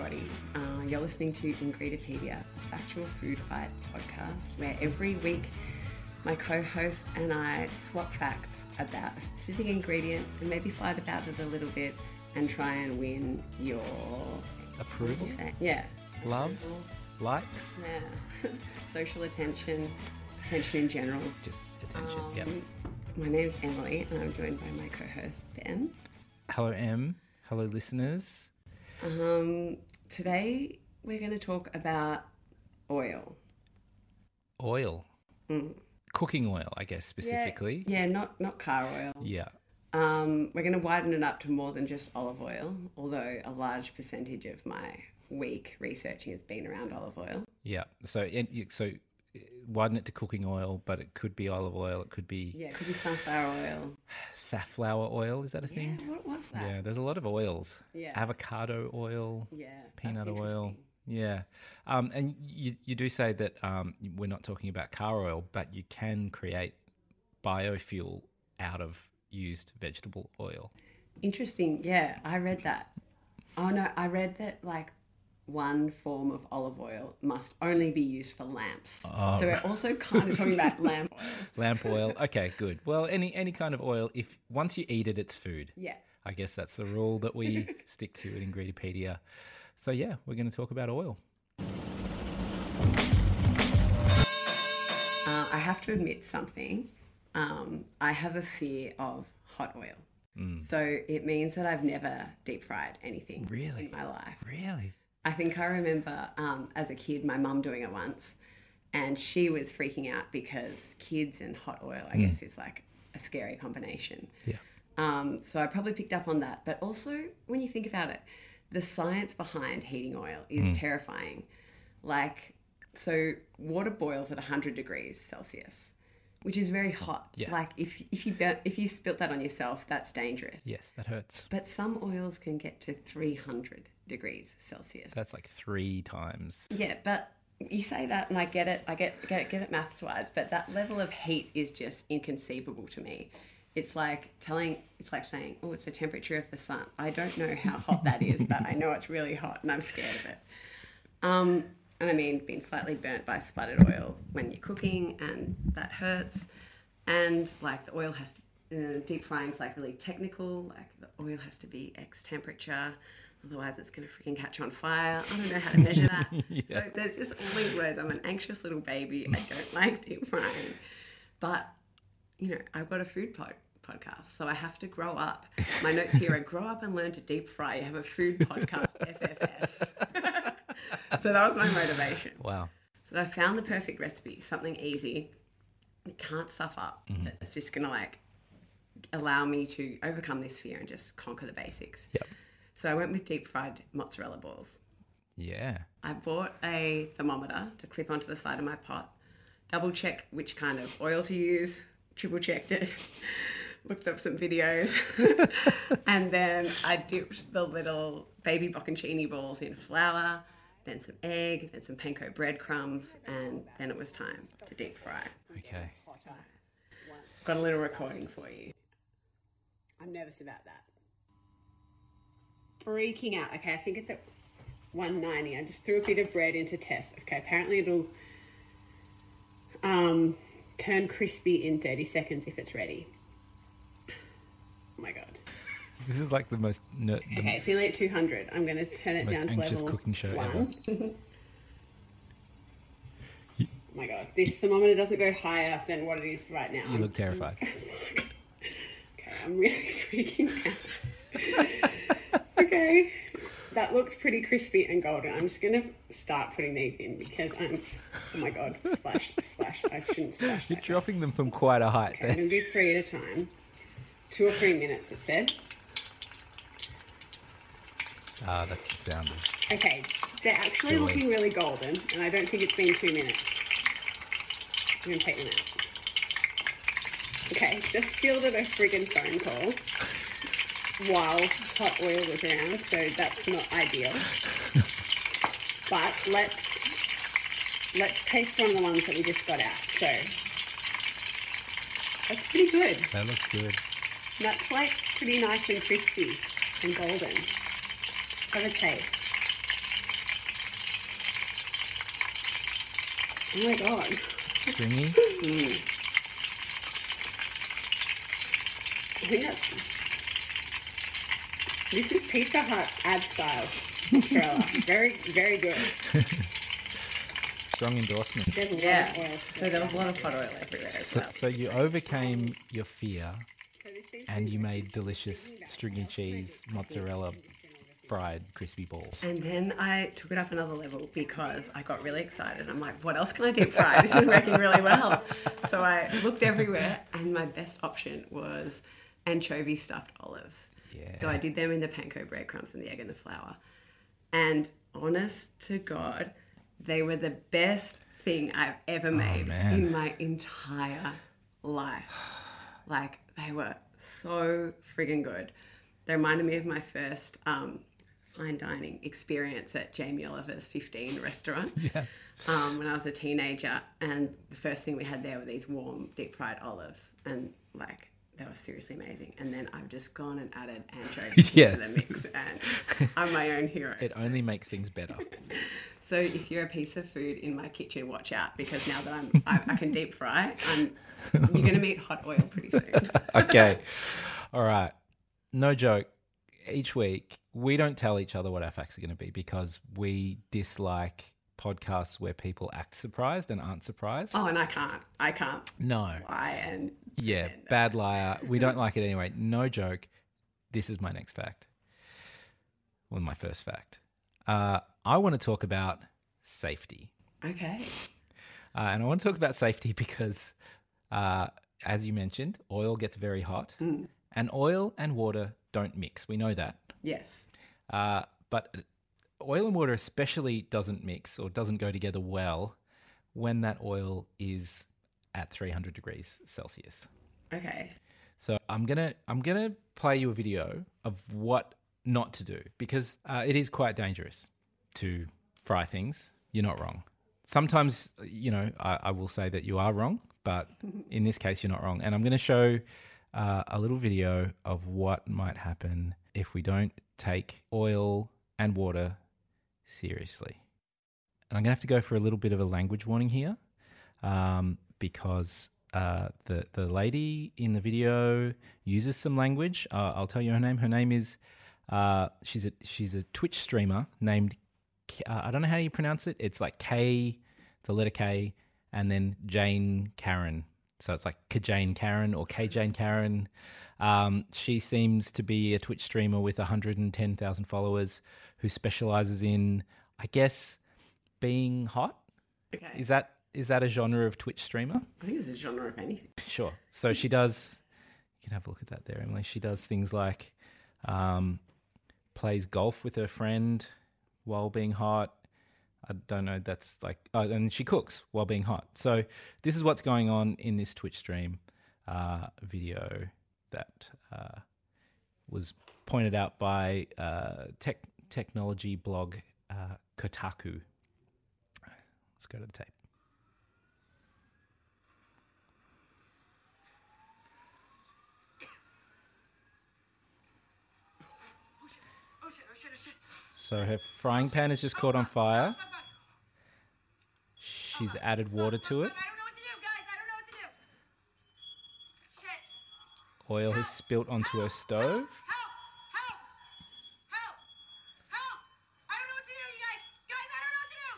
everybody. Uh, you're listening to Ingredipedia, a factual food fight podcast, where every week my co host and I swap facts about a specific ingredient and maybe fight about it a little bit and try and win your Approval? you? Yeah. Love? Approval. Likes? Yeah. Social attention, attention in general. Just attention. Um, yeah. My name's Emily and I'm joined by my co host Ben. Hello, M. Hello, listeners. Um, today we're going to talk about oil. Oil. Cooking oil, I guess, specifically. Yeah, yeah not not car oil. Yeah. Um, we're going to widen it up to more than just olive oil, although a large percentage of my week researching has been around olive oil. Yeah. So, and so widen it to cooking oil, but it could be olive oil. It could be Yeah, it could be sunflower oil. safflower oil. Is that a Yeah, thing? what was that? Yeah. There's a lot of oils. Yeah. Avocado oil. Yeah, peanut oil. Yeah, um, and you you do say that um, we're not talking about car oil, but you can create biofuel out of used vegetable oil. Interesting. Yeah, I read that. Oh no, I read that like one form of olive oil must only be used for lamps. Oh, so we're also kind of talking about lamp oil. Lamp oil. Okay, good. Well, any any kind of oil. If once you eat it, it's food. Yeah. I guess that's the rule that we stick to at Ingredipedia. So yeah, we're going to talk about oil. Uh, I have to admit something. Um, I have a fear of hot oil. Mm. So it means that I've never deep fried anything Really? in my life. Really? I think I remember um, as a kid my mum doing it once, and she was freaking out because kids and hot oil, I guess, is like a scary combination. Yeah. Um, so I probably picked up on that. But also, when you think about it, the science behind heating oil is terrifying. Like, so water boils at 100 degrees Celsius, which is very hot. Yeah. Like, if, if, you, if you spilt that on yourself, that's dangerous. Yes, that hurts. But some oils can get to 300 degrees Celsius. That's like three times. Yeah, but you say that, and I get it. I get get it, get it maths wise, but that level of heat is just inconceivable to me. It's like telling, it's like saying, "Oh, it's the temperature of the sun." I don't know how hot that is, but I know it's really hot, and I'm scared of it. Um, and I mean, being slightly burnt by sputtered oil when you're cooking, and that hurts. And like the oil has to, uh, deep frying's like really technical. Like the oil has to be X temperature, otherwise it's gonna freaking catch on fire. I don't know how to measure that. So there's just all these words. I'm an anxious little baby. I don't like deep frying, but you know, I've got a food pod- podcast, so I have to grow up. My notes here are grow up and learn to deep fry. You have a food podcast, FFS. So that was my motivation. Wow. So I found the perfect recipe, something easy. It can't stuff up. Mm-hmm. It's just gonna like allow me to overcome this fear and just conquer the basics. Yep. So I went with deep fried mozzarella balls. Yeah. I bought a thermometer to clip onto the side of my pot, double checked which kind of oil to use, triple checked it, looked up some videos, and then I dipped the little baby bocconcini balls in flour, then some egg, then some panko breadcrumbs, and then it was time to deep fry. Okay. Got a little recording for you. I'm nervous about that. Freaking out. Okay, I think it's at 190. I just threw a bit of bread into test. Okay, apparently it'll um, turn crispy in 30 seconds if it's ready. Oh my god. This is like the most ner- the Okay, it's nearly at 200. I'm going to turn it down to level cooking show one. ever. oh my god, this thermometer doesn't go higher than what it is right now. You look terrified. Okay, I'm really freaking out. okay, that looks pretty crispy and golden. I'm just gonna start putting these in because I'm. Oh my god! Splash, splash! I shouldn't splash. You're That. dropping them from quite a height Okay, I'm gonna do three at a time. Two or three minutes, it said. Ah, that's the sound of Okay, they're actually looking really golden, and I don't think it's been two minutes. I'm gonna take them out. Okay, just fielded a friggin' phone call while hot oil was around, so that's not ideal. But let's let's taste one of the ones that we just got out. So that's pretty good. That looks good. That's like pretty nice and crispy and golden for the taste. Oh my god. Stringy? mm. I think that's. This is Pizza Hut ad style. very, very good. Strong endorsement. There's a lot yeah. of. So there was a lot of hot oil everywhere. So, so you overcame your fear and you made delicious stringy cheese mozzarella fried crispy balls. And then I took it up another level because I got really excited. I'm like, what else can I deep fry? This is working really well. So I looked everywhere, and my best option was anchovy stuffed olives. Yeah. So I did them in the panko breadcrumbs and the egg and the flour. And honest to God, they were the best thing I've ever made man. in my entire life. Like they were so friggin' good. They reminded me of my first um, fine dining experience at Jamie Oliver's 15 restaurant Yeah. um, when I was a teenager. And the first thing we had there were these warm deep fried olives. And like, they were seriously amazing. And then I've just gone and added anchovies Yes. into the mix. And I'm my own hero. It only makes things better. So if you're a piece of food in my kitchen, watch out because now that I'm, I, I can deep fry, I'm, you're going to meet hot oil pretty soon. okay. All right. No joke. Each week, we don't tell each other what our facts are going to be because we dislike podcasts where people act surprised and aren't surprised. Oh, and I can't. I can't No. lie and Yeah. Bad liar. We don't like it anyway. No joke. This is my next fact. Well, my first fact. Uh, I want to talk about safety. okay. Uh, and I want to talk about safety because, uh, as you mentioned, oil gets very hot, and oil and water don't mix. We know that. Yes. Uh, but oil and water especially doesn't mix or doesn't go together well when that oil is at 300 degrees Celsius. Okay. So I'm gonna I'm gonna play you a video of what not to do because uh, it is quite dangerous to fry things. You're not wrong. Sometimes you know I, I will say that you are wrong, but in this case you're not wrong. And I'm going to show uh, a little video of what might happen if we don't take oil and water seriously. And I'm going to have to go for a little bit of a language warning here um, because uh, the the lady in the video uses some language. Uh, I'll tell you her name. Her name is uh, she's a she's a Twitch streamer named uh, I don't know how you pronounce it. It's like K, the letter K, and then Jane Karen. So it's like K Jane Karen or K Jane Karen. Um, she seems to be a Twitch streamer with 110,000 followers who specializes in, I guess, being hot. Okay. Is that is that a genre of Twitch streamer? I think it's a genre of anything. Sure. So she does. You can have a look at that there, Emily. She does things like um, plays golf with her friend while being hot. I don't know. That's like, oh, and she cooks while being hot. So this is what's going on in this Twitch stream uh, video that uh, was pointed out by uh, tech technology blog uh, Kotaku. Let's go to the tape. So her frying pan is just caught on fire. She's added water to it. Know what to do.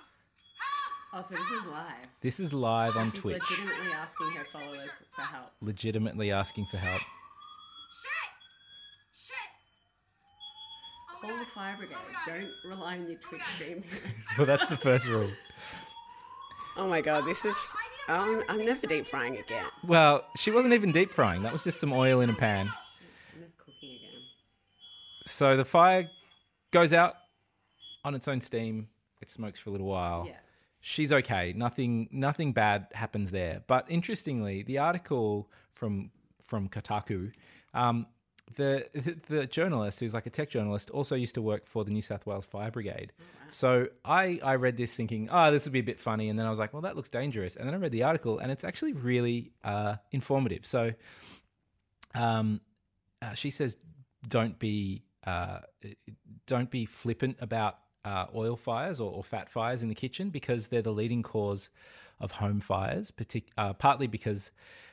Help! Oh, so this is live. This is live on She's Twitch. legitimately asking her followers for help. Legitimately asking for help. Shit! Shit! Oh my Call the fire brigade. Don't rely on your Twitch stream. Well, that's the first rule. Oh my god, this is. I'm, I'm never deep frying again. Well, she wasn't even deep frying. That was just some oil in a pan. I'm never cooking again. So the fire goes out on its own steam. It smokes for a little while. Yeah. She's okay. Nothing nothing bad happens there. But interestingly, the article from from Kotaku, um, the, the journalist who's like a tech journalist also used to work for the New South Wales Fire Brigade. So I I read this thinking, oh, this would be a bit funny, and then I was like, well, that looks dangerous. And then I read the article, and it's actually really uh, informative. So um, uh, she says, don't be uh, don't be flippant about uh, oil fires or, or fat fires in the kitchen because they're the leading cause of home fires, partic- uh, partly because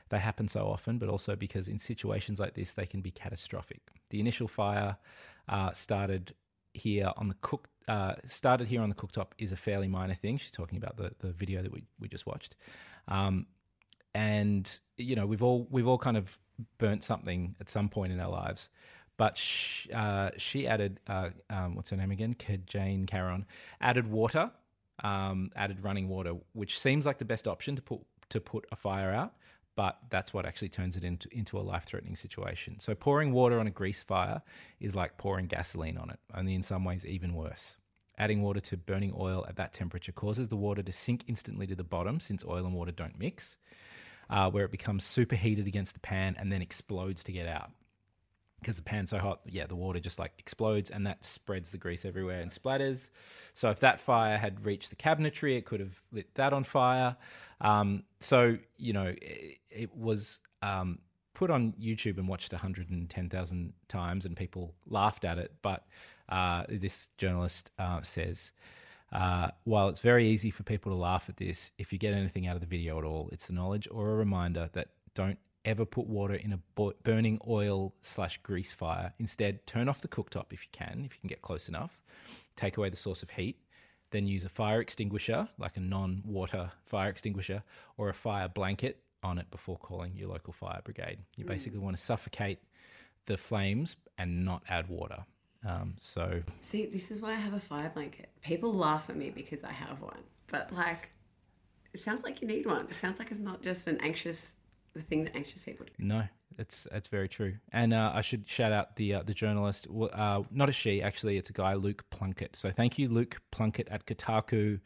they happen so often, but also because in situations like this, they can be catastrophic. The initial fire uh, started here on the cook uh, started here on the cooktop is a fairly minor thing. She's talking about the, the video that we, we just watched, um, and you know we've all we've all kind of burnt something at some point in our lives. But sh- uh, she added, uh, um, what's her name again? Jane Caron added water, um, added running water, which seems like the best option to put to put a fire out. But that's what actually turns it into into a life threatening situation. So pouring water on a grease fire is like pouring gasoline on it, only in some ways even worse. Adding water to burning oil at that temperature causes the water to sink instantly to the bottom, since oil and water don't mix uh, where it becomes superheated against the pan and then explodes to get out. Because the pan's so hot, yeah, the water just like explodes and that spreads the grease everywhere and splatters. So if that fire had reached the cabinetry, it could have lit that on fire. Um, so you know, it, it was um, put on YouTube and watched 110,000 times, and people laughed at it. But uh, this journalist uh, says uh, while it's very easy for people to laugh at this, if you get anything out of the video at all, it's the knowledge or a reminder that don't ever put water in a burning oil slash grease fire. Instead, turn off the cooktop if you can, if you can get close enough. Take away the source of heat. Then use a fire extinguisher, like a non water fire extinguisher, or a fire blanket on it before calling your local fire brigade. You basically want to suffocate the flames and not add water. Um, so See, this is why I have a fire blanket. People laugh at me because I have one, but like, it sounds like you need one. It sounds like it's not just an anxious, the thing that anxious people do. No, it's it's very true. And uh, I should shout out the uh, the journalist. Uh, not a she, actually. It's a guy, Luke Plunkett. So thank you, Luke Plunkett at Kotaku.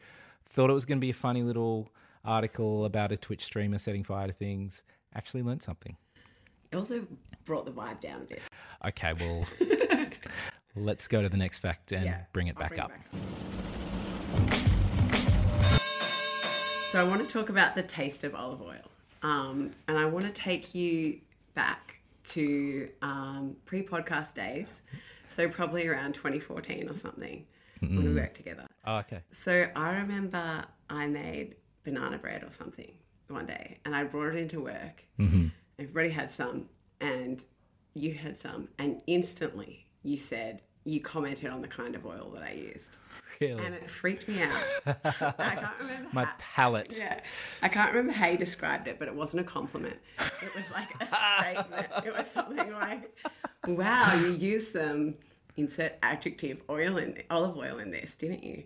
Thought it was going to be a funny little article about a Twitch streamer setting fire to things. Actually, learned something. It also brought the vibe down a bit. Okay, well, let's go to the next fact and Yeah, bring it I'll back bring it up. back. So I want to talk about the taste of olive oil, um, and I want to take you back to um, pre-podcast days, so probably around 2014 or something when we worked together. Oh, okay. So I remember I made banana bread or something one day, and I brought it into work. Mm-hmm. Everybody had some, and you had some, and instantly you said you commented on the kind of oil that I used, Really? and it freaked me out. I can't remember My how, palate. yeah, I can't remember how you described it, but it wasn't a compliment. It was like a statement. It was something like, "Wow, you used some insert adjective oil in olive oil in this, didn't you?"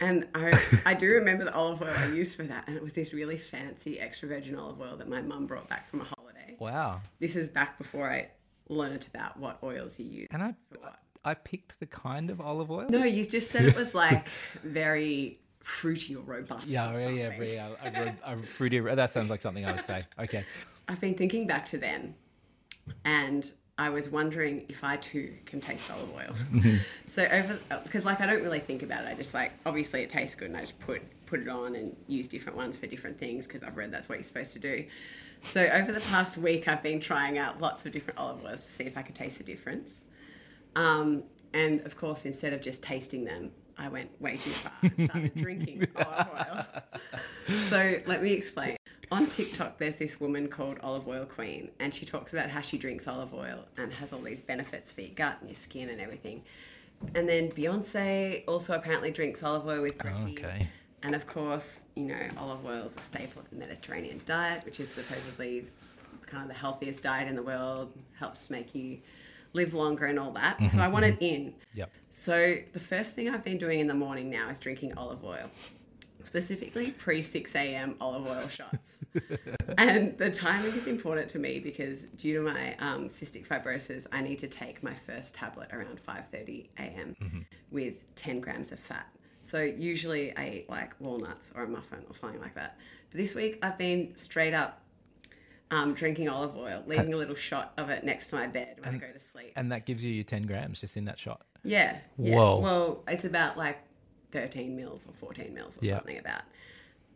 And I, I do remember the olive oil I used for that, and it was this really fancy extra virgin olive oil that my mum brought back from a holiday. Wow. This is back before I learnt about what oils you use. And I. I picked the kind of olive oil. No, you just said it was like very fruity or robust. Yeah, or yeah, yeah, yeah. Uh, a, a, a fruity. Uh, that sounds like something I would say. Okay. I've been thinking back to then, and I was wondering if I too can taste olive oil. so over uh, because like I don't really think about it. I just like obviously it tastes good, and I just put put it on and use different ones for different things because I've read that's what you're supposed to do. So over the past week, I've been trying out lots of different olive oils to see if I could taste the difference. Um, and of course, instead of just tasting them, I went way too far and started drinking olive oil. So let me explain. On TikTok, there's this woman called Olive Oil Queen, and she talks about how she drinks olive oil and has all these benefits for your gut and your skin and everything. And then Beyonce also apparently drinks olive oil with brekkie. Okay. And of course, you know, olive oil is a staple of the Mediterranean diet, which is supposedly kind of the healthiest diet in the world, helps make you live longer and all that. So mm-hmm, I want it mm-hmm. in. Yep. So the first thing I've been doing in the morning now is drinking olive oil, specifically pre 6 a.m. olive oil shots. and the timing is important to me because due to my um, cystic fibrosis, I need to take my first tablet around 5:30 a.m. Mm-hmm. with 10 grams of fat. So usually I eat like walnuts or a muffin or something like that. But this week I've been straight up um, drinking olive oil, leaving a little shot of it next to my bed when I go to sleep. And that gives you your 10 grams just in that shot. Yeah. yeah. Whoa. Well, it's about like 13 mils or 14 mils or Yeah. something about.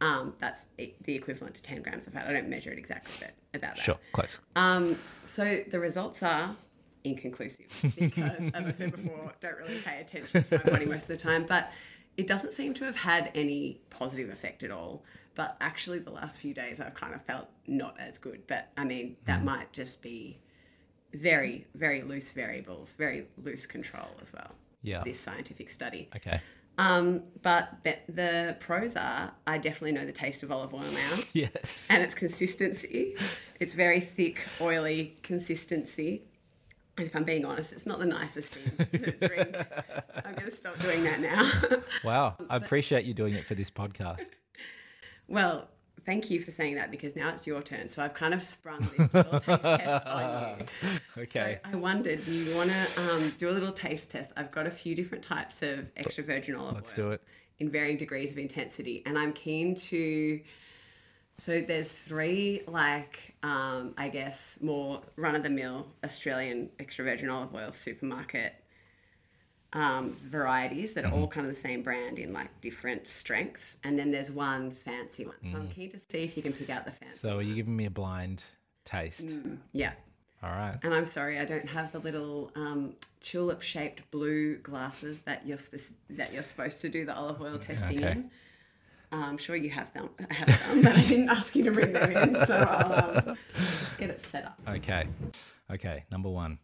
Um, that's the equivalent to 10 grams of fat. I don't measure it exactly, but about that. Sure, close. Um, so the results are inconclusive because, as I said before, don't really pay attention to my body most of the time. But it doesn't seem to have had any positive effect at all. But actually the last few days I've kind of felt not as good. But I mean, that might just be very, very loose variables, very loose control as well. Yeah. This scientific study. Okay. Um, but the pros are I definitely know the taste of olive oil now Yes. and its consistency. It's very thick, oily consistency. And if I'm being honest, it's not the nicest thing to drink. I'm going to stop doing that now. Wow. I appreciate you doing it for this podcast. Well, thank you for saying that because now it's your turn. So I've kind of sprung this little taste test on you. Okay. So I wondered, do you want to um, do a little taste test? I've got a few different types of extra virgin olive Let's oil do it. in varying degrees of intensity, and I'm keen to. So there's three, like um, I guess, more run of the mill Australian extra virgin olive oil supermarket um, varieties that are all kind of the same brand in like different strengths, and then there's one fancy one. So I'm keen to see if you can pick out the fancy. So are you giving me a blind taste? Yeah. All right. And I'm sorry, I don't have the little um, tulip-shaped blue glasses that you're spec- that you're supposed to do the olive oil testing Okay. in. Uh, I'm sure you have them, have them, but I didn't ask you to bring them in, so I'll um, just get it set up. Okay. Okay. Number one.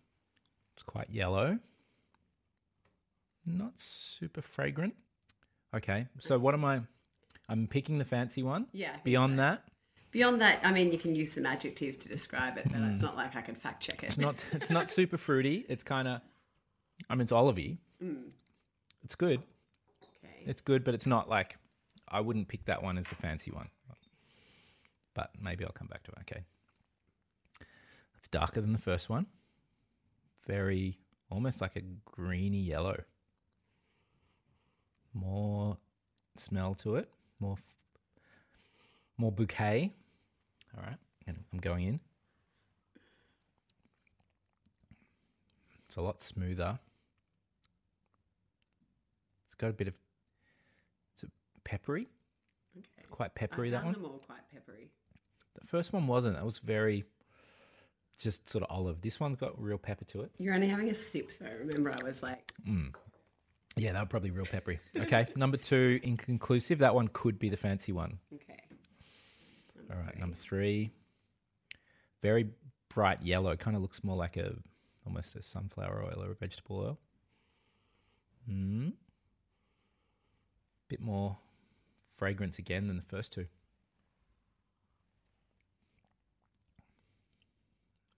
It's quite yellow. Not super fragrant. Okay. So what am I? I'm picking the fancy one. Yeah. Beyond that, Beyond that, I mean, you can use some adjectives to describe it, but it's hmm. not like I can fact check it. it's not. It's not super fruity. It's kind of. I mean, it's olivey. Hmm. It's good. Okay. It's good, but it's not like. I wouldn't pick that one as the fancy one. But maybe I'll come back to it. Okay. It's darker than the first one. Very, almost like a greeny yellow. More smell to it. More, f- more bouquet. All right. and I'm going in. It's a lot smoother. It's got a bit of. It's a peppery. Okay. It's quite I peppery. That one. them all quite peppery. The first one wasn't. It was very just sort of olive. This one's got real pepper to it. You're only having a sip, though. Remember, I was like, mm. Yeah, that were probably real peppery. Okay, number two, inconclusive. That one could be the fancy one. okay. All right, number three, very bright yellow. Kind of looks more like a almost a sunflower oil or a vegetable oil. Hmm. Bit more fragrance again than the first two.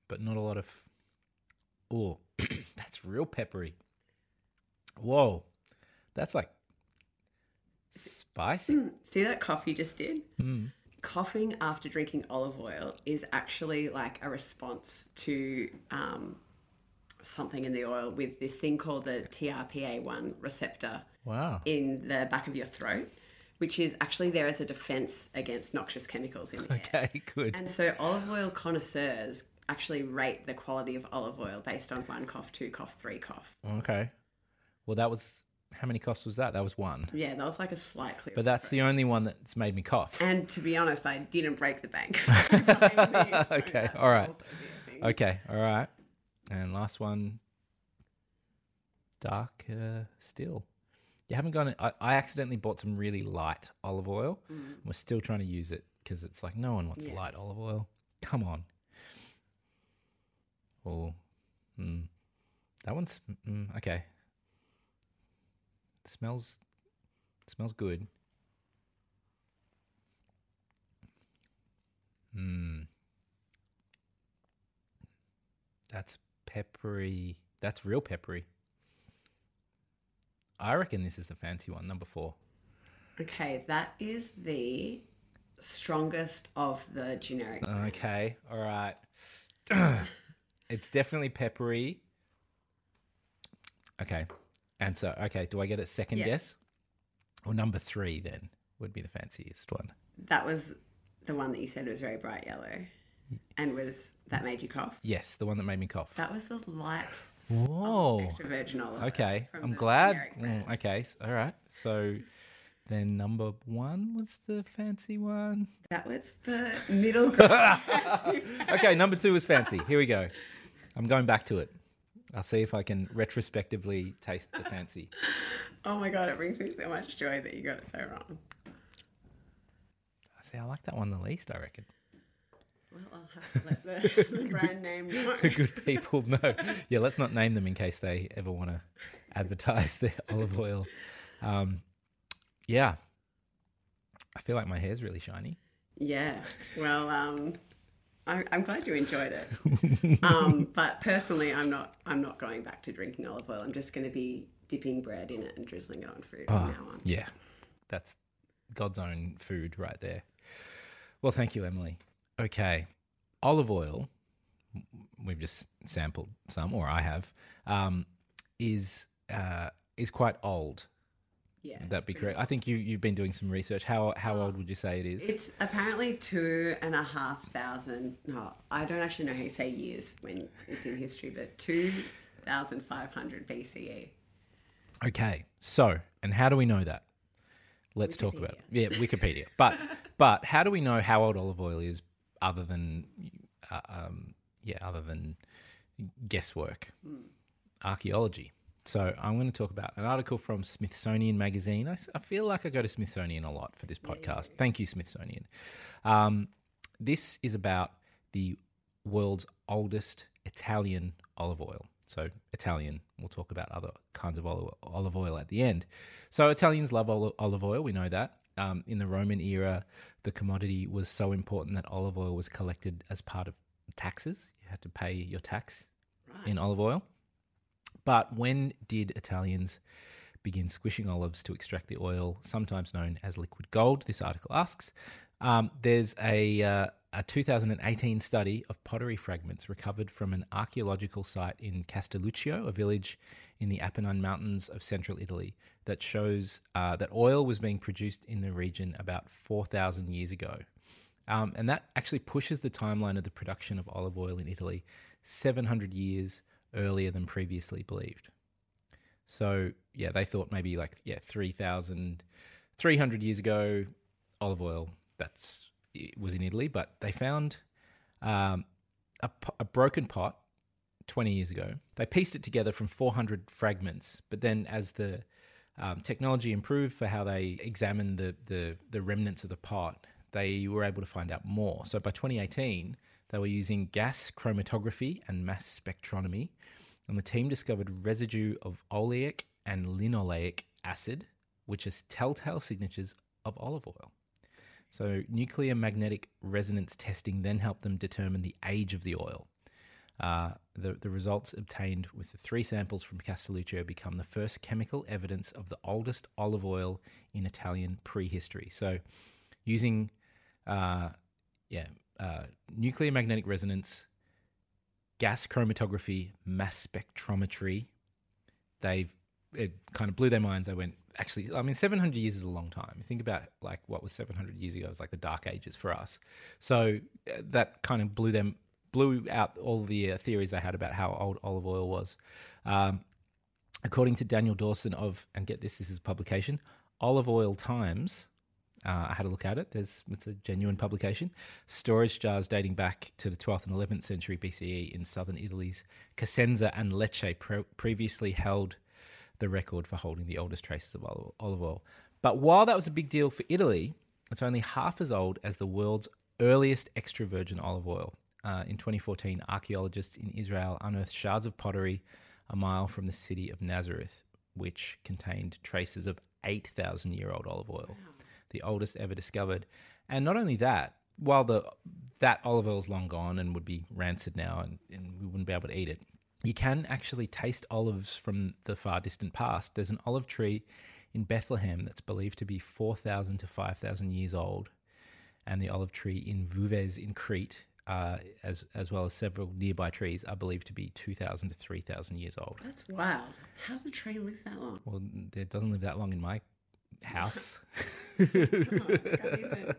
But not a lot of. Oh, that's real peppery. Whoa, that's like spicy. See that cough you just did? Coughing after drinking olive oil is actually like a response to um, something in the oil with this thing called the TRPA1 receptor Wow. in the back of your throat, which is actually there as a defense against noxious chemicals in the air. Okay, good. And so olive oil connoisseurs actually rate the quality of olive oil based on one cough, two cough, three cough. Okay. Well, that was how many coughs was that? That was one. Yeah, that was like a slight clear. But that's the only one that's made me cough. And to be honest, I didn't break the bank. Okay, all right. Okay, all right. And last one, dark uh, still. You haven't gone. I, I accidentally bought some really light olive oil. We're still trying to use it because it's like no one wants Mm. Yeah. light olive oil. Come on. Oh, mm, that one's mm, okay. Smells smells good. Hmm. That's peppery. That's real peppery. I reckon this is the fancy one, number four. Okay, that is the strongest of the generic. Okay, all right. it's definitely peppery. Okay, and so okay, do I get a second Yeah. guess? Or number three then would be the fanciest one. That was the one that you said was very bright yellow, and was that made you cough? Yes, the one that made me cough. That was the light Whoa. extra virgin olive. Okay, I'm glad. Mm, okay, all right. So then number one was the fancy one. That was the middle. Okay, number two was fancy. Here we go. I'm going back to it. I'll see if I can retrospectively taste the fancy. oh my god, it brings me so much joy that you got it so wrong. I see, I like that one the least, I reckon. Well, I'll have to let the, the brand name know. The good people know. Yeah, let's not name them in case they ever want to advertise their olive oil. Um, yeah. I feel like my hair's really shiny. Yeah. Well, um, I'm, I'm glad you enjoyed it. Um, but personally, I'm not. I'm not going back to drinking olive oil. I'm just going to be dipping bread in it and drizzling it on food from now on. Yeah, that's God's own food right there. Well, thank you, Emily. Okay, olive oil. We've just sampled some, or I have. Um, is uh, is quite old. Yeah. Would that be correct? I think you you've been doing some research. How how old would you say it is? It's apparently two and a half thousand. No, I don't actually know how you say years when it's in history, but two thousand five hundred BCE. Okay, so and how do we know that? Let's talk about it. yeah Wikipedia. But but how do we know how old olive oil is other than uh, um, yeah other than guesswork, archaeology? So I'm going to talk about an article from Smithsonian Magazine. I feel like I go to Smithsonian a lot for this podcast. Thank you, Smithsonian. Um, this is about the world's oldest Italian olive oil. So Italian. We'll talk about other kinds of olive, oil at the end. So Italians love olive oil. We know that. Um, in the Roman era, the commodity was so important that olive oil was collected as part of taxes. You had to pay your tax in olive oil. But when did Italians begin squishing olives to extract the oil, sometimes known as liquid gold? This article asks. Um, there's a, uh, a 2018 study of pottery fragments recovered from an archaeological site in Castelluccio, a village in the Apennine Mountains of central Italy, that shows uh, that oil was being produced in the region about 4,000 years ago. Um, and that actually pushes the timeline of the production of olive oil in Italy 700 years earlier than previously believed. So, yeah, they thought maybe like, yeah, 3,000, 300 years ago, olive oil, that's, was in Italy, but they found um, a, a broken pot 20 years ago. They pieced it together from 400 fragments, but then as the um, technology improved for how they examined the, the, the remnants of the pot, they were able to find out more. So by 2018, they were using gas chromatography and mass spectrometry, and the team discovered residue of oleic and linoleic acid, which is telltale signatures of olive oil. So nuclear magnetic resonance testing then helped them determine the age of the oil. Uh, the, the results obtained with the three samples from Castelluccio become the first chemical evidence of the oldest olive oil in Italian prehistory. So, using uh, yeah, uh, nuclear magnetic resonance, gas chromatography, mass spectrometry, they've it kind of blew their minds. They went, actually, I mean, 700 years is a long time. Think about like what was 700 years ago. It was like the dark ages for us. So uh, that kind of blew them, blew out all the uh, theories they had about how old olive oil was. Um, according to Daniel Dawson of, and get this, this is a publication, Olive Oil Times. Uh, I had a look at it. There's it's a genuine publication. Storage jars dating back to the 12th and 11th century BCE in southern Italy's Cosenza and Lecce pre- previously held the record for holding the oldest traces of olive oil. But while that was a big deal for Italy, it's only half as old as the world's earliest extra virgin olive oil. Uh, in 2014, archaeologists in Israel unearthed shards of pottery a mile from the city of Nazareth, which contained traces of 8,000 year old olive oil, the oldest ever discovered. And not only that, while the that olive oil is long gone and would be rancid now and, and we wouldn't be able to eat it, you can actually taste olives from the far distant past. There's an olive tree in Bethlehem that's believed to be 4,000 to 5,000 years old, and the olive tree in Vouves in Crete, uh, as as well as several nearby trees, are believed to be 2,000 to 3,000 years old. That's wild. How does a tree live that long? Well, it doesn't live that long in my house. I even-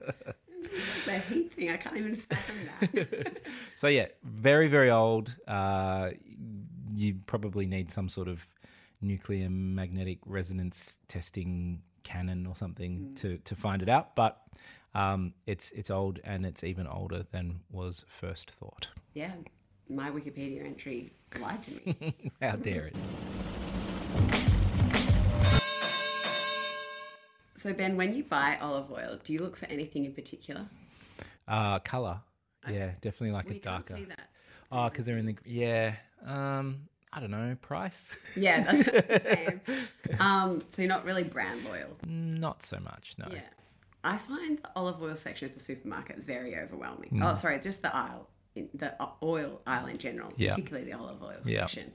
the heat thing, I can't even fathom that. So yeah, very very old. Uh, you probably need some sort of nuclear magnetic resonance testing cannon or something to to find it out. But um, it's it's old and it's even older than was first thought. yeah, my Wikipedia entry lied to me. How dare it? So Ben, when you buy olive oil, do you look for anything in particular? Uh, color. Yeah, definitely like a you can't darker. see that. Oh, because they're in the yeah. Um, I don't know price. Yeah, that's same. Um, so you're not really brand loyal. Not so much. No. Yeah. I find the olive oil section of the supermarket very overwhelming. Mm. Oh, sorry, just the aisle, the oil aisle in general, Yeah. particularly the olive oil Yeah. section.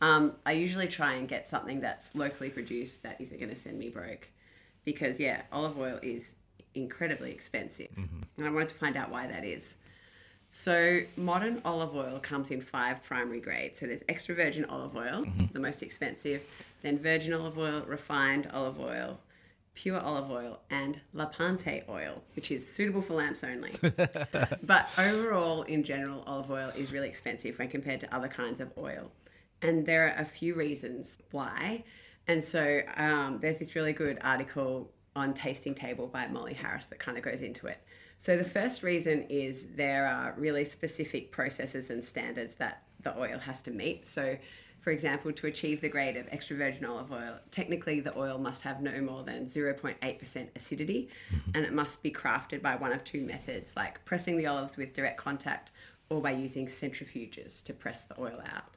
Um, I usually try and get something that's locally produced that isn't going to send me broke, because yeah, olive oil is incredibly expensive, Mm-hmm. and I wanted to find out why that is. So, modern olive oil comes in five primary grades. So, there's extra virgin olive oil, Mm-hmm. the most expensive, then virgin olive oil, refined olive oil, pure olive oil, and Lampante oil, which is suitable for lamps only. but overall, in general, olive oil is really expensive when compared to other kinds of oil. And there are a few reasons why. And so, um, there's this really good article on Tasting Table by Molly Harris that kind of goes into it. So, the first reason is there are really specific processes and standards that the oil has to meet. So, for example, to achieve the grade of extra virgin olive oil, technically the oil must have no more than 0.8% acidity and it must be crafted by one of two methods, like pressing the olives with direct contact or by using centrifuges to press the oil out.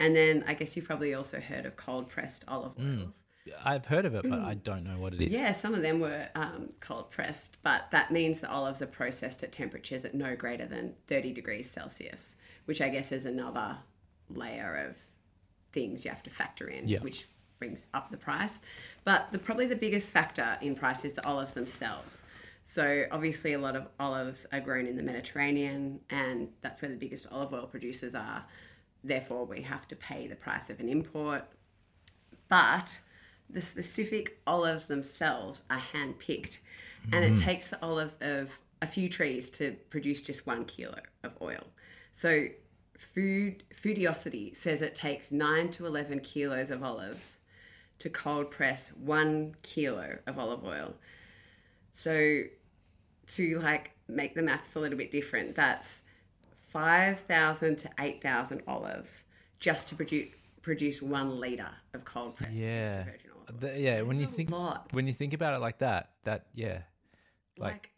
And then I guess you've probably also heard of cold pressed olive oils. I've heard of it, but I don't know what it is. Yeah, some of them were um, cold pressed, but that means the olives are processed at temperatures at no greater than 30 degrees Celsius, which I guess is another layer of things you have to factor in, Yeah. which brings up the price. But the, probably the biggest factor in price is the olives themselves. So obviously, a lot of olives are grown in the Mediterranean, and that's where the biggest olive oil producers are. Therefore, we have to pay the price of an import. But the specific olives themselves are hand picked, and it mm. takes the olives of a few trees to produce just one kilo of oil. So, Food Foodiosity says it takes nine to eleven kilos of olives to cold press one kilo of olive oil. So, to like make the maths a little bit different, that's five thousand to eight thousand olives just to produce produce one liter of cold pressed Yeah. virgin olive oil. The- yeah. When you think lot. when you think about it like that, that yeah, like, like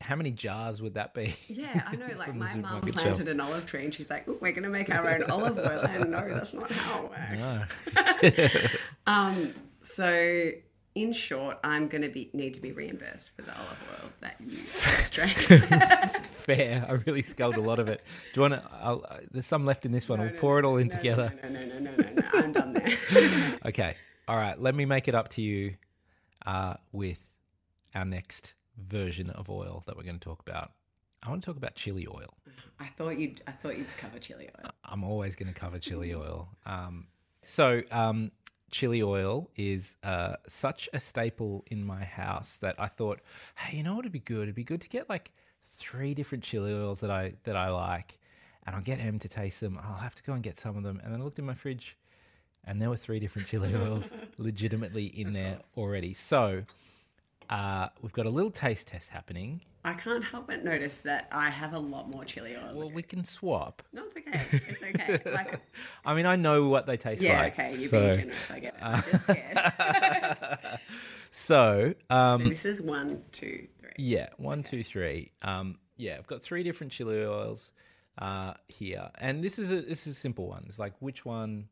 how many jars would that be? Yeah, I know. Like my mum planted shelf. an olive tree, and she's like, "We're going to make our own olive oil." And no, that's not how it works. No. Um, so, in short, I'm going to be need to be reimbursed for the olive oil that you just drank. Fair. I really sculled a lot of it. Do you want to? I'll, uh, there's some left in this one. we'll pour it all in no, together. No, no, no, no, no, no, no. I'm done there. Okay. All right. Let me make it up to you uh, with our next version of oil that we're going to talk about. I want to talk about chili oil. I thought you'd. I thought you'd cover chili oil. I'm always going to cover chili oil. Um, so, um, chili oil is uh, such a staple in my house that I thought, hey, you know what would be good? It'd be good to get like three different chili oils that I that I like, and I'll get Em to taste them. I'll have to go and get some of them, and then I looked in my fridge, and there were three different chili oils legitimately in there already. So. Uh, we've got a little taste test happening. I can't help but notice that I have a lot more chili oil. Well, we can swap. no, it's okay. It's okay. Like, I mean, I know what they taste yeah, like. Yeah, okay. You're so- being generous. I get it. I'm just scared. So, um, this is one, two, three. yeah, one, two, three. Um, yeah, I've got three different chili oils uh, here, and this is a this is a simple one. It's like which one,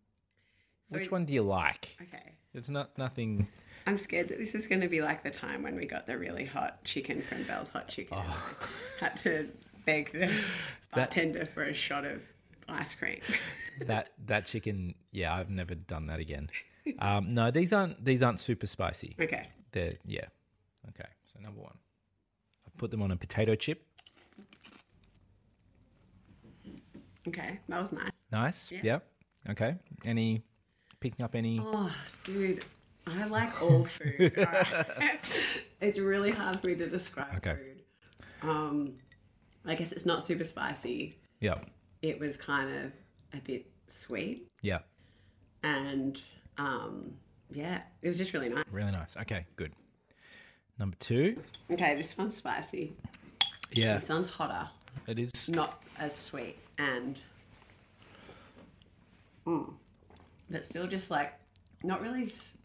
which So- one do you like? Okay. It's not nothing. I'm scared that this is going to be like the time when we got the really hot chicken from Bell's Hot Chicken. Oh. Had to beg the bartender for a shot of ice cream. That that chicken, yeah, I've never done that again. Um, no, these aren't these aren't super spicy. okay. They're yeah. Okay, so number one, I put them on a potato chip. Okay. That was nice. Nice. Yeah. Yep. Okay. Any picking up any? Oh, dude. I like all food. it's really hard for me to describe Okay. food. Um, I guess it's not super spicy. Yeah. It was kind of a bit sweet. Yeah. And um, yeah, it was just really nice. Really nice. Okay, good. Number two. Okay, this one's spicy. Yeah, This one's hotter. it is. not as sweet and mm, but still just like not really s-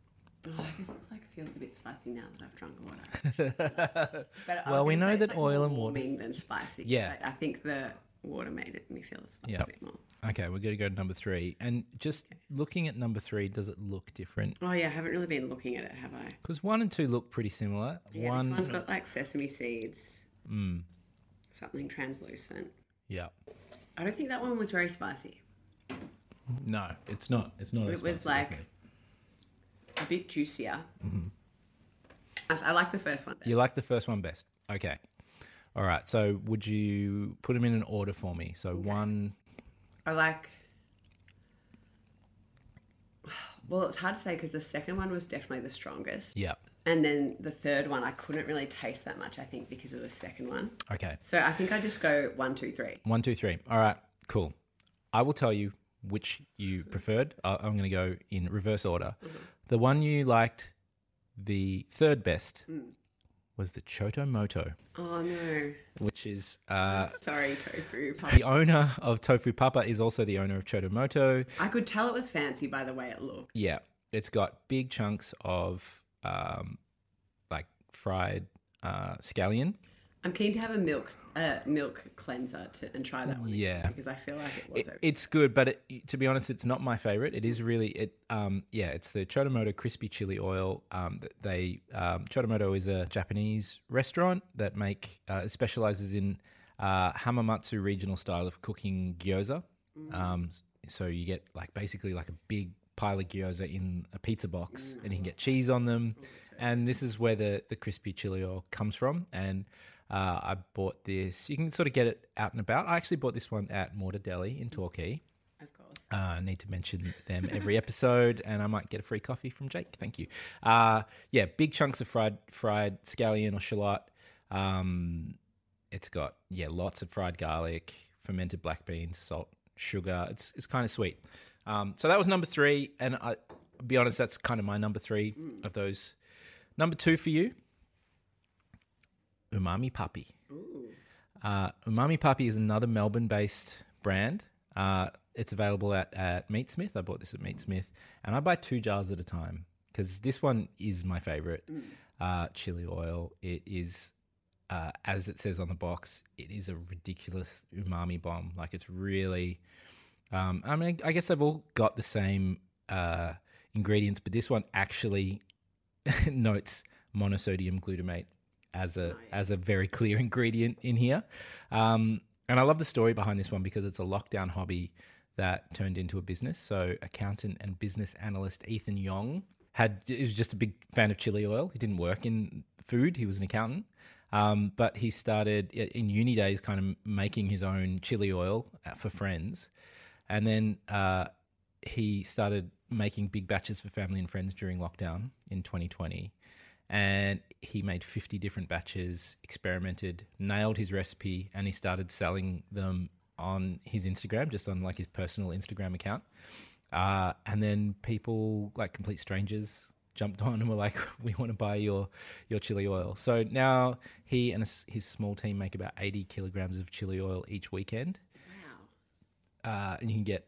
Oh, I guess it's like feels a bit spicy now that I've drunk water. But Well, we know that like, oil and water- than spicy. Yeah. Like, I think the water made it me feel the spice Yeah. a bit more. Okay, we're going to go to number three. And just looking at number three, does it look different? Oh yeah, I haven't really been looking at it, have I? Because one and two look pretty similar. Yeah, one, this one's got like sesame seeds, mm, something translucent. yeah. I don't think that one was very spicy. No, it's not. It's not. It as was like a bit juicier. I, I like the first one. Best. You like the first one best. Okay. All right. So would you put them in an order for me? So one. I like. Well, it's hard to say because the second one was definitely the strongest, Yeah. and then the third one I couldn't really taste that much. I think because of the second one. Okay. So I think I just go one, two, three. One, two, three. All right. Cool. I will tell you which you preferred. I- I'm going to go in reverse order. Mm-hmm. The one you liked the third best mm. Was the Chotto Motto, Oh no! which is uh, Sorry, tofu. Papa. the owner of Tofu Papa is also the owner of Chotto Motto. I could tell it was fancy by the way it looked. Yeah, it's got big chunks of um, like fried uh, scallion. I'm keen to have a milk, uh, milk cleanser to, and try that one. Yeah. because I feel like it was. It, it's good, but it, to be honest, it's not my favorite. It is really it. Um, yeah, it's the Chotto Motto crispy chili oil. Um, th- they um, Chotto Motto is a Japanese restaurant that make uh, specializes in uh, Hamamatsu regional style of cooking gyoza. Um, so you get like basically like a big pile of gyoza in a pizza box, and you can get cheese on them. And this is where the the crispy chili oil comes from. And uh, I bought this. You can sort of get it out and about. I actually bought this one at Mortar Deli in Torquay. of course. Uh, I need to mention them every episode, and I might get a free coffee from Jake. Thank you. Uh, yeah, big chunks of fried fried scallion or shallot. Um, it's got yeah lots of fried garlic, fermented black beans, salt, sugar. It's it's kind of sweet. Um, so that was number three, and I, I'll be honest, that's kind of my number three of those. Number two for you, Umami Puppy. Uh, Umami Puppy is another Melbourne-based brand. Uh, it's available at, at Meatsmith. I bought this at Meatsmith, and I buy two jars at a time because this one is my favorite. Uh, chili oil. It is, uh, as it says on the box, it is a ridiculous umami bomb. Like it's really. Um, I mean, I guess they've all got the same uh, ingredients, but this one actually notes monosodium glutamate as a as a very clear ingredient in here. Um, and I love the story behind this one because it's a lockdown hobby that turned into a business. So accountant and business analyst Ethan Yong had he was just a big fan of chili oil. He didn't work in food; he was an accountant. Um, but he started in uni days, kind of making his own chili oil uh, for friends, and then uh, he started making big batches for family and friends during lockdown in 2020 and he made 50 different batches experimented nailed his recipe and he started selling them on his instagram just on like his personal instagram account uh, and then people like complete strangers jumped on and were like we want to buy your your chili oil so now he and his- small team make about 80 kilograms of chili oil each weekend Wow. uh, and you can get.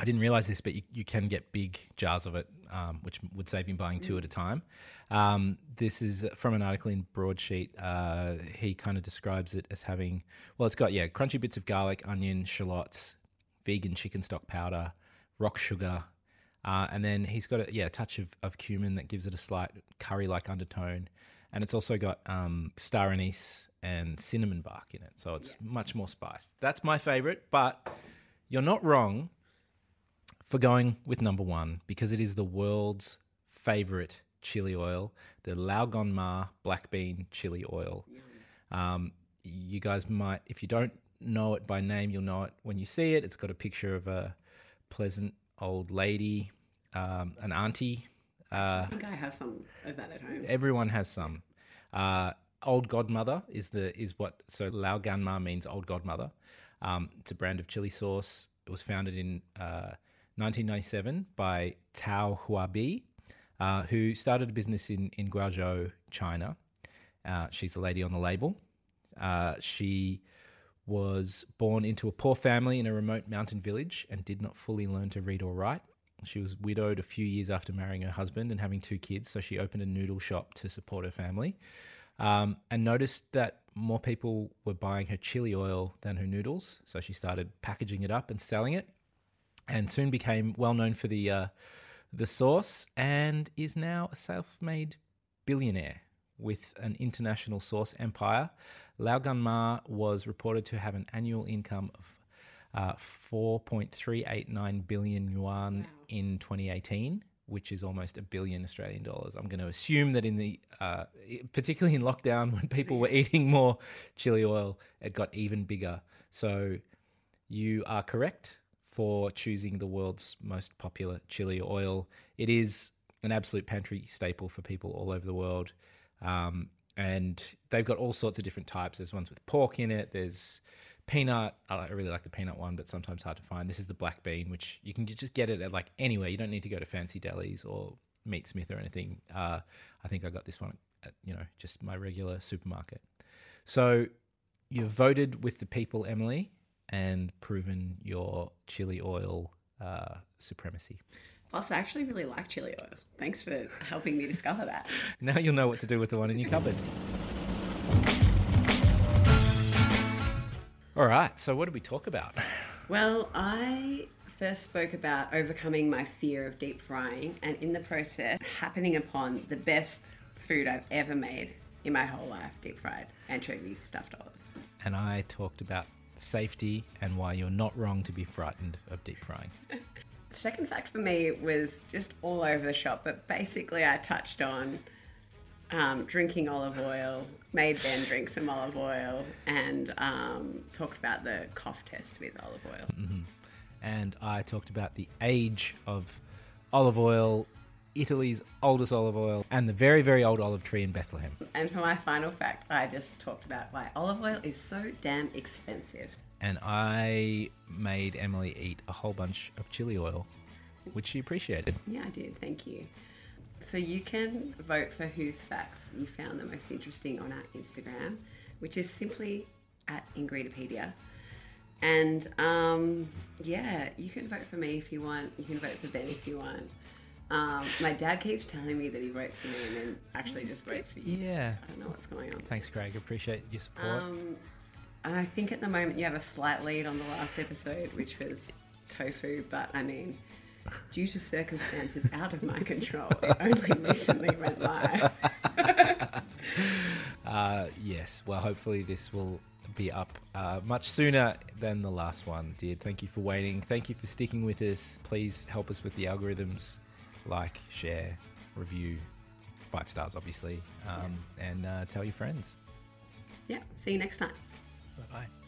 I didn't realize this, but you, you can get big jars of it, um, which would save you buying two at a time. Um, this is from an article in Broadsheet. Uh, he kind of describes it as having, well, it's got yeah, crunchy bits of garlic, onion, shallots, vegan chicken stock powder, rock sugar, uh, and then he's got a yeah a touch of, of cumin that gives it a slight curry like undertone, and it's also got um, star anise and cinnamon bark in it, so it's much more spiced. That's my favorite, but you're not wrong for going with number one because it is the world's favorite chili oil, the Lao Ma black bean chili oil. Um, you guys might, if you don't know it by name, you'll know it when you see it. It's got a picture of a pleasant old lady, um, an auntie. Uh, I think I have some of that at home. everyone has some. Uh, old godmother is the is what so Lao Ganma means old godmother. Um, it's a brand of chili sauce. It was founded in uh, 1997 by Tao Huabi, uh, who started a business in in Guangzhou, China. Uh, she's the lady on the label. Uh, she was born into a poor family in a remote mountain village and did not fully learn to read or write She was widowed a few years after marrying her husband and having two kids, so she opened a noodle shop to support her family. Um, and noticed that more people were buying her chili oil than her noodles, so she started packaging it up and selling it, and soon became well known for the uh, the sauce, and is now a self-made billionaire with an international sauce empire. Lao Gan Ma was reported to have an annual income of uh, 4.389 billion yuan in 2018, which is almost a billion Australian dollars. I'm going to assume that in the, uh, particularly in lockdown, when people were eating more chili oil, it got even bigger. So you are correct for choosing the world's most popular chili oil. It is an absolute pantry staple for people all over the world. Um, and they've got all sorts of different types. There's ones with pork in it. There's peanut. I really like the peanut one, but sometimes hard to find. This is the black bean, which you can just get it at like anywhere. You don't need to go to fancy delis or Meatsmith or anything. Uh, I think I got this one at you know just my regular supermarket. So you've voted with the people, Emily, and proven your chili oil uh, supremacy. Plus, I actually really like chili oil. Thanks for helping me discover that. Now you'll know what to do with the one in your cupboard. All right, so what did we talk about? Well, I first spoke about overcoming my fear of deep frying and in the process happening upon the best food I've ever made in my whole life deep fried anchovies stuffed olives. And I talked about safety and why you're not wrong to be frightened of deep frying. The second fact for me was just all over the shop, but basically I touched on um, drinking olive oil, made Ben drink some olive oil, and um, talked about the cough test with olive oil. And I talked about the age of olive oil, Italy's oldest olive oil, and the very, very old olive tree in Bethlehem. And for my final fact, I just talked about why olive oil is so damn expensive. And I made Emily eat a whole bunch of chili oil, which she appreciated. Yeah, I did. Thank you. So you can vote for whose facts you found the most interesting on our Instagram, which is simply at Ingredipedia. And um, yeah, you can vote for me if you want. You can vote for Ben if you want. Um, my dad keeps telling me that he votes for me and then actually just votes for you. Yeah. I don't know what's going on. Thanks, Craig. Appreciate your support. Um, I think at the moment you have a slight lead on the last episode, which was tofu, but I mean, due to circumstances out of my control, it only recently went live. Uh, yes. Well, hopefully this will be up uh, much sooner than the last one did. Thank you for waiting. Thank you for sticking with us. Please help us with the algorithms. Like, share, review, five stars, obviously, um, and uh, tell your friends. Yeah, see you next time. Bye bye.